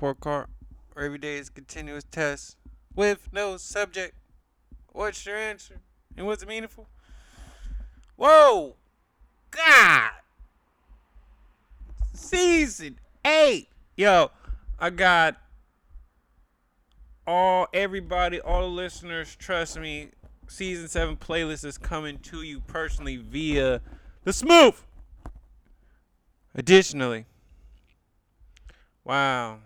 report card, where every day is continuous test with no subject. What's your answer? And was it meaningful? Whoa! God! Season 8! Yo, I got all everybody, all the listeners, trust me, season 7 playlist is coming to you personally via the smooth. Additionally, wow.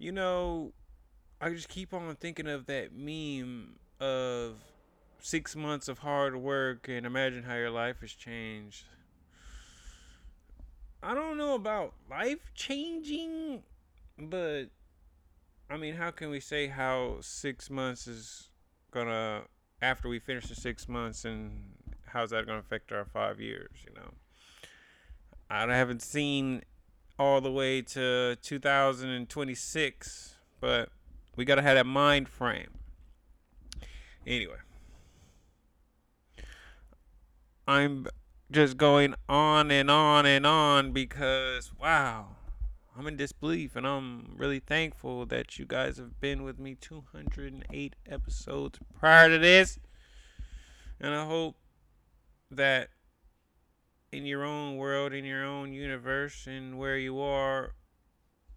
You know, I just keep on thinking of that meme of six months of hard work and imagine how your life has changed. I don't know about life changing, but I mean, how can we say how six months is gonna after we finish the six months and how's that gonna affect our five years? You know, I haven't seen all the way to 2026, but we gotta have that mind frame. Anyway, I'm just going on and on and on because wow I'm in disbelief and I'm really thankful that you guys have been with me 208 episodes prior to this. And I hope that in your own world, in your own universe, and where you are,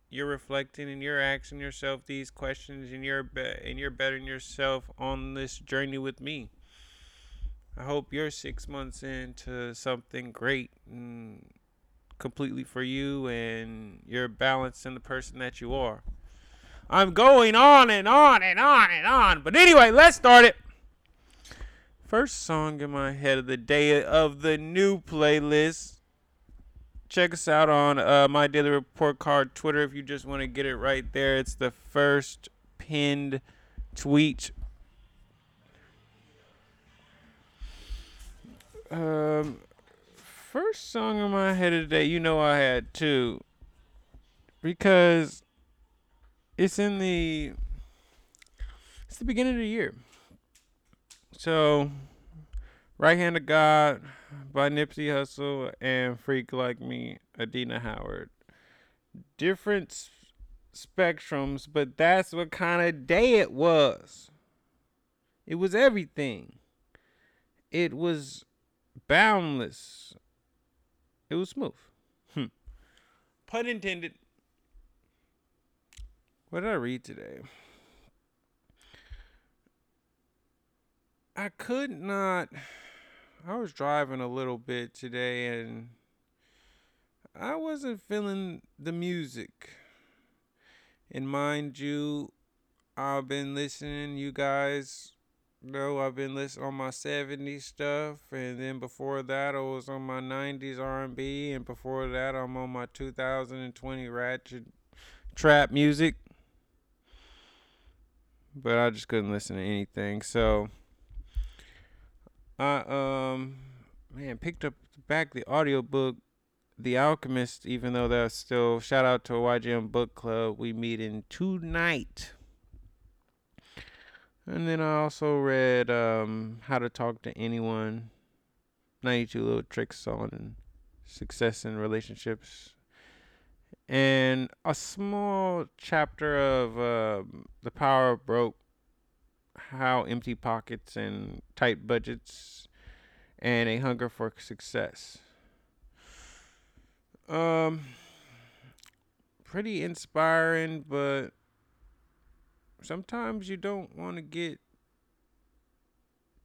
you're reflecting and you're asking yourself these questions and you're be- and you're bettering yourself on this journey with me. I hope you're six months into something great and completely for you and you're balanced in the person that you are. I'm going on and on and on and on. But anyway, let's start it. First song in my head of the day of the new playlist. Check us out on uh, my daily report card Twitter if you just want to get it right there. It's the first pinned tweet. Um, first song in my head of the day, you know I had two. Because it's in the it's the beginning of the year. So Right Hand of God by Nipsey Hussle and Freak Like Me, Adina Howard. Different s- spectrums, but that's what kind of day it was. It was everything. It was boundless. It was smooth. Hmm. Pun intended. What did I read today? I could not. I was driving a little bit today and I wasn't feeling the music. And mind you, I've been listening, you guys know I've been listening on my 70s stuff and then before that I was on my 90s R&B and before that I'm on my 2020 ratchet trap music. But I just couldn't listen to anything. So I um man picked up back the audiobook The Alchemist even though that's still shout out to YGM Book Club. We meet in tonight. And then I also read um, How to Talk to Anyone, 92 Little Tricks on Success in Relationships, and a small chapter of uh, The Power of Broke, How Empty Pockets and Tight Budgets, and A Hunger for Success. Um, pretty inspiring, but sometimes you don't want to get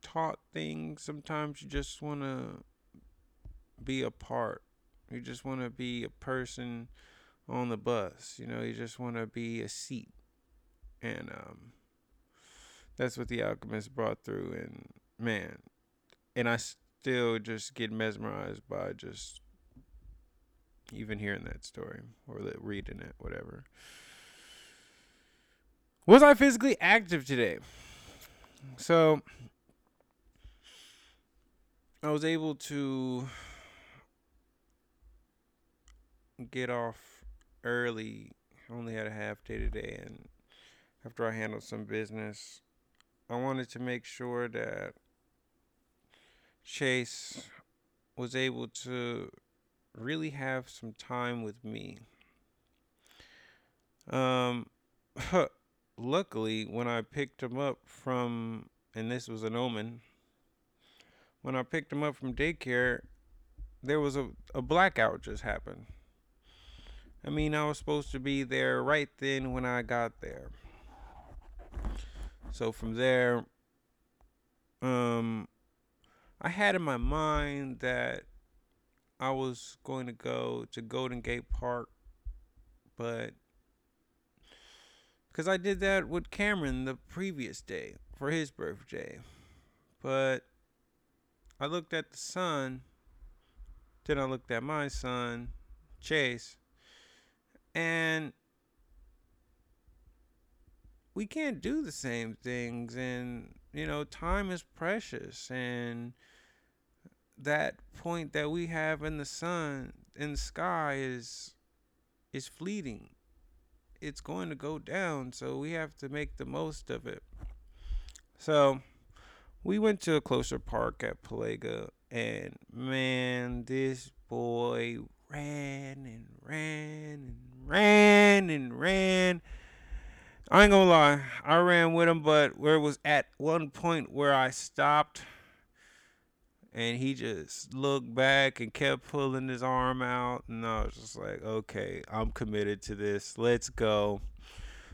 taught things. Sometimes you just want to be a part. You just want to be a person on the bus. You know, you just want to be a seat. And um, that's what the Alchemist brought through. And man, and I still just get mesmerized by just even hearing that story or reading it, whatever. Was I physically active today? So I was able to get off early. Only had a half day today, and after I handled some business, I wanted to make sure that Chase was able to really have some time with me. Um, luckily, when I picked him up from, and this was an omen, when I picked him up from daycare, there was a, a blackout just happened. I mean, I was supposed to be there right then when I got there. So from there, um, I had in my mind that I was going to go to Golden Gate Park, but because I did that with Cameron the previous day for his birthday, but I looked at the sun, then I looked at my son, Chase, and we can't do the same things and you know time is precious and that point that we have in the sun in the sky is is fleeting. It's going to go down so we have to make the most of it. So we went to a closer park at Palega and man this boy ran and ran and ran and ran I ain't gonna lie, I ran with him, but where it was at one point where I stopped and he just looked back and kept pulling his arm out, and I was just like, okay, I'm committed to this. Let's go.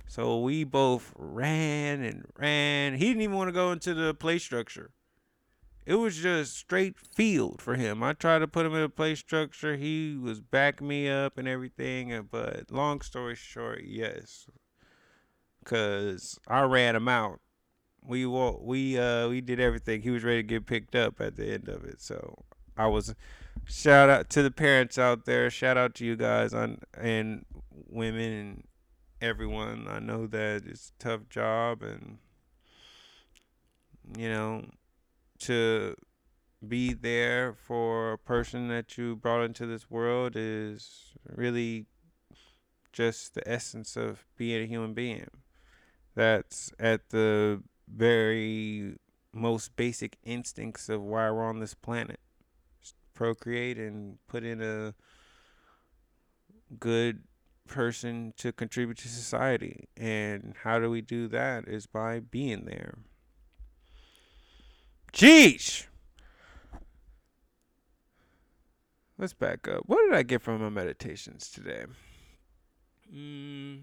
So we both ran and ran. He didn't even want to go into the play structure. It was just straight field for him. I tried to put him in a play structure. He was backing me up and everything. But long story short, yes, because I ran him out. We we uh we did everything. He was ready to get picked up at the end of it. So I was shout out to the parents out there. Shout out to you guys on and women and everyone. I know that it's a tough job and you know to be there for a person that you brought into this world is really just the essence of being a human being that's at the very most basic instincts of why we're on this planet. Procreate and put in a good person to contribute to society. And how do we do that is by being there. Jeez. Let's back up. What did I get from my meditations today? Hmm.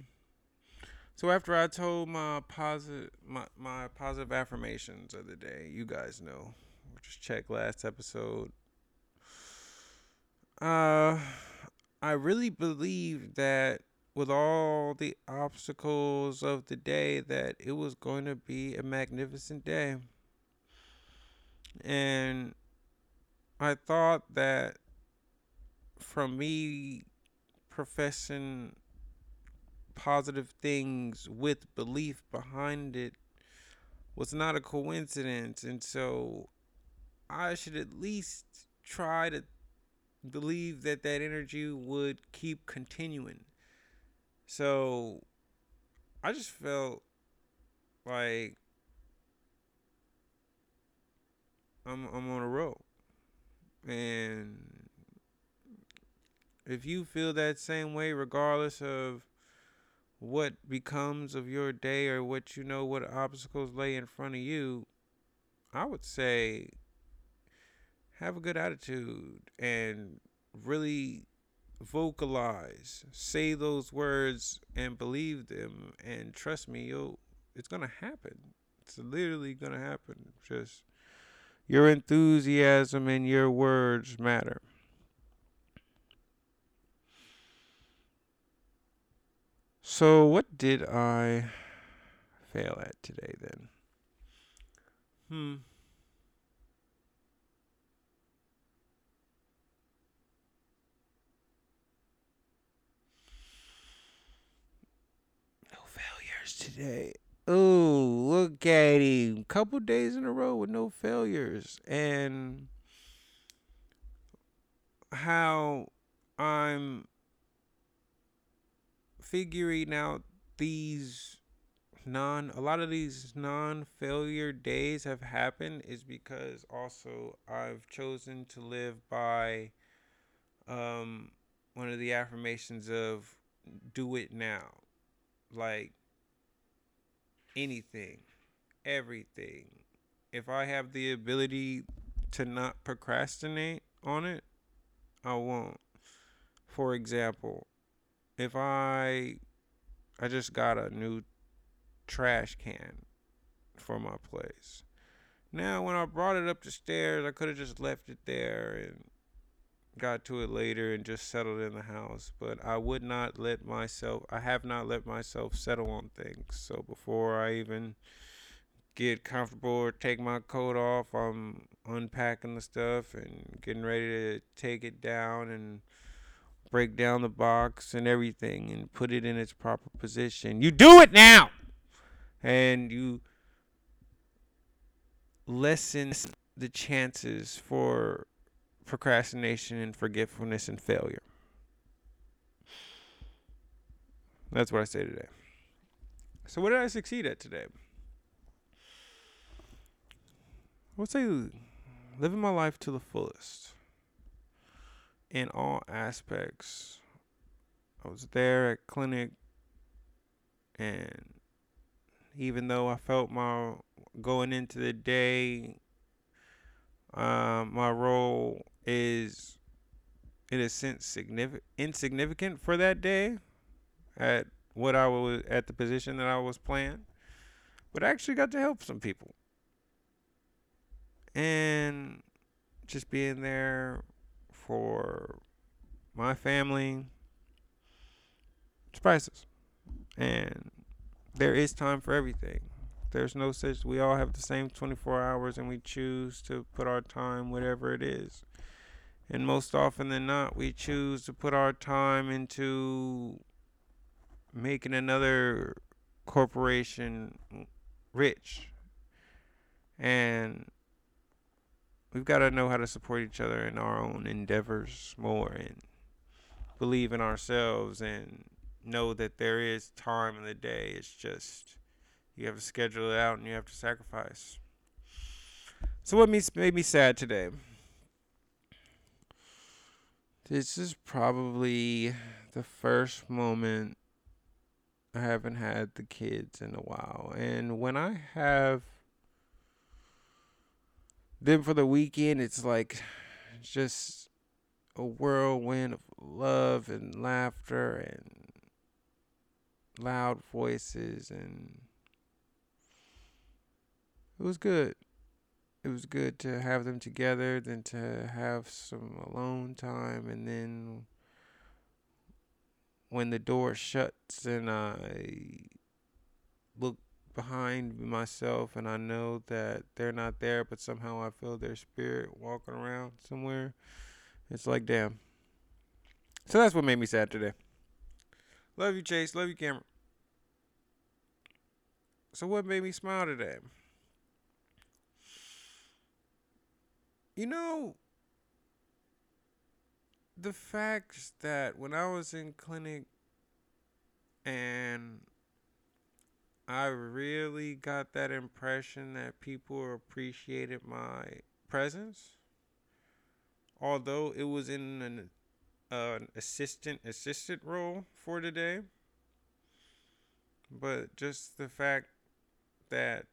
So after I told my positive my, my positive affirmations of the day, you guys know. Just check last episode. Uh I really believe that with all the obstacles of the day that it was going to be a magnificent day. And I thought that from me professing positive things with belief behind it was not a coincidence. And so I should at least try to believe that that energy would keep continuing. So I just felt like I'm I'm on a roll. And if you feel that same way regardless of what becomes of your day or what you know what obstacles lay in front of you, I would say have a good attitude and really vocalize, say those words and believe them and trust me, you'll it's going to happen. It's literally going to happen. Just your enthusiasm and your words matter. So, what did I fail at today then? Hmm. No failures today. Oh, look at him. Couple days in a row with no failures. And how I'm figuring out these non a lot of these non-failure days have happened is because also I've chosen to live by um one of the affirmations of do it now. like anything, everything. If I have the ability to not procrastinate on it, I won't. For example, if I I just got a new trash can for my place. Now, when I brought it up the stairs, I could have just left it there and got to it later and just settled in the house. But I would not let myself, I have not let myself settle on things. So before I even get comfortable or take my coat off, I'm unpacking the stuff and getting ready to take it down and break down the box and everything and put it in its proper position. You do it now! And you lessen the chances for procrastination and forgetfulness and failure. That's what I say today. So, what did I succeed at today? I would say living my life to the fullest in all aspects. I was there at clinic, and even though I felt my going into the day, um, my role is in a sense significant insignificant for that day at what I was at the position that I was playing, but I actually got to help some people, and just being there for my family, it's priceless, and there is time for everything. There's no such. We all have the same 24 hours, and we choose to put our time whatever it is. And most often than not, we choose to put our time into making another corporation rich. And we've got to know how to support each other in our own endeavors more and believe in ourselves and know that there is time in the day. It's just you have to schedule it out and you have to sacrifice. So what made me sad today? This is probably the first moment I haven't had the kids in a while. And when I have them for the weekend, it's like just a whirlwind of love and laughter and loud voices and it was good. It was good to have them together, then to have some alone time, and then when the door shuts and I look behind myself and I know that they're not there, but somehow I feel their spirit walking around somewhere. It's like, damn. So that's what made me sad today. Love you, Chase. Love you, Cameron. So, what made me smile today? You know, the fact that when I was in clinic and I really got that impression that people appreciated my presence, although it was in an, uh, an assistant assistant role for today. But just the fact that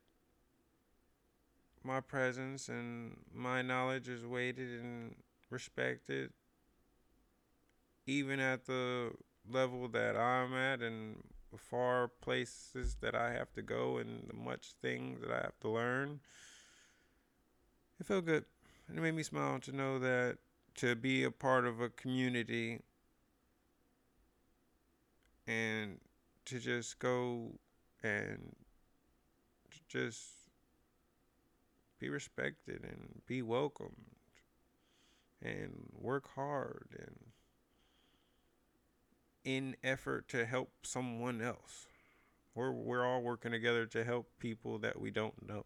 my presence and my knowledge is weighted and respected even at the level that I'm at and far places that I have to go and the much things that I have to learn. It felt good. It made me smile to know that to be a part of a community and to just go and just be respected and be welcomed and work hard and in effort to help someone else. We're we're all working together to help people that we don't know.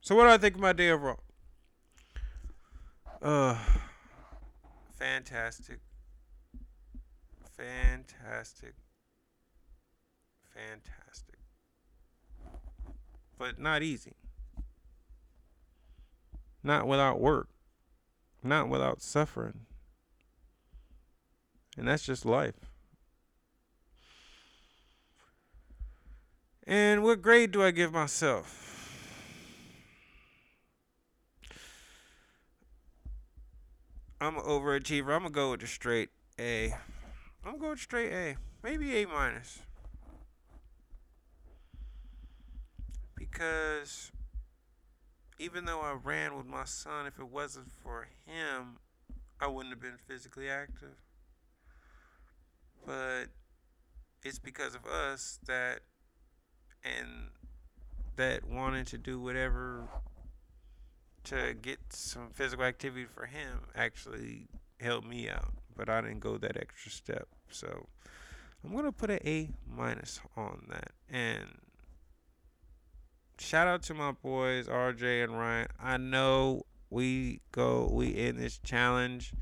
So what do I think of my day overall? Uh fantastic. Fantastic. Fantastic. But not easy. Not without work. Not without suffering. And that's just life. And what grade do I give myself? I'm an overachiever. I'm gonna go with a straight A. I'm going straight A, maybe A minus. Because even though I ran with my son, if it wasn't for him, I wouldn't have been physically active. But it's because of us that and that wanting to do whatever to get some physical activity for him actually helped me out. But I didn't go that extra step. So I'm gonna put an A minus on that. And shout out to my boys RJ and Ryan. I know we go we end this challenge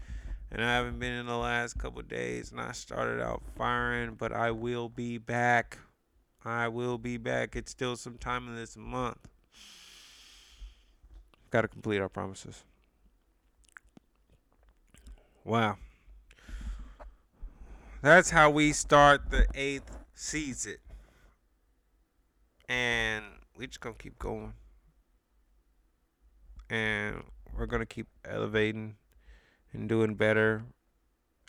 and I haven't been in the last couple days and I started out firing, but I will be back. I will be back. It's still some time in this month. Got to complete our promises. Wow. That's how we start the eighth season. And we just gonna keep going. And we're gonna keep elevating and doing better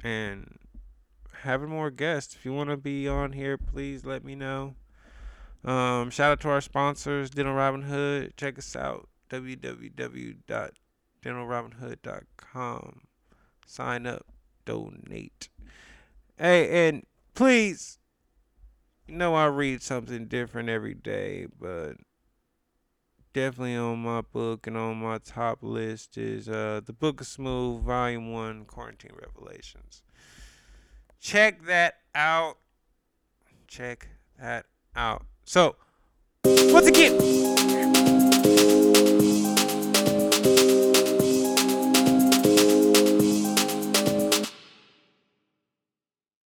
and having more guests. If you wanna be on here, please let me know. Um, shout out to our sponsors, Dental Robin Hood. Check us out, www.dentalrobinhood.com. Sign up, donate. Hey, and please, you know I read something different every day, but definitely on my book and on my top list is uh, the Book of Smooth, Volume One, Quarantine Revelations. Check that out. Check that out. So, once again.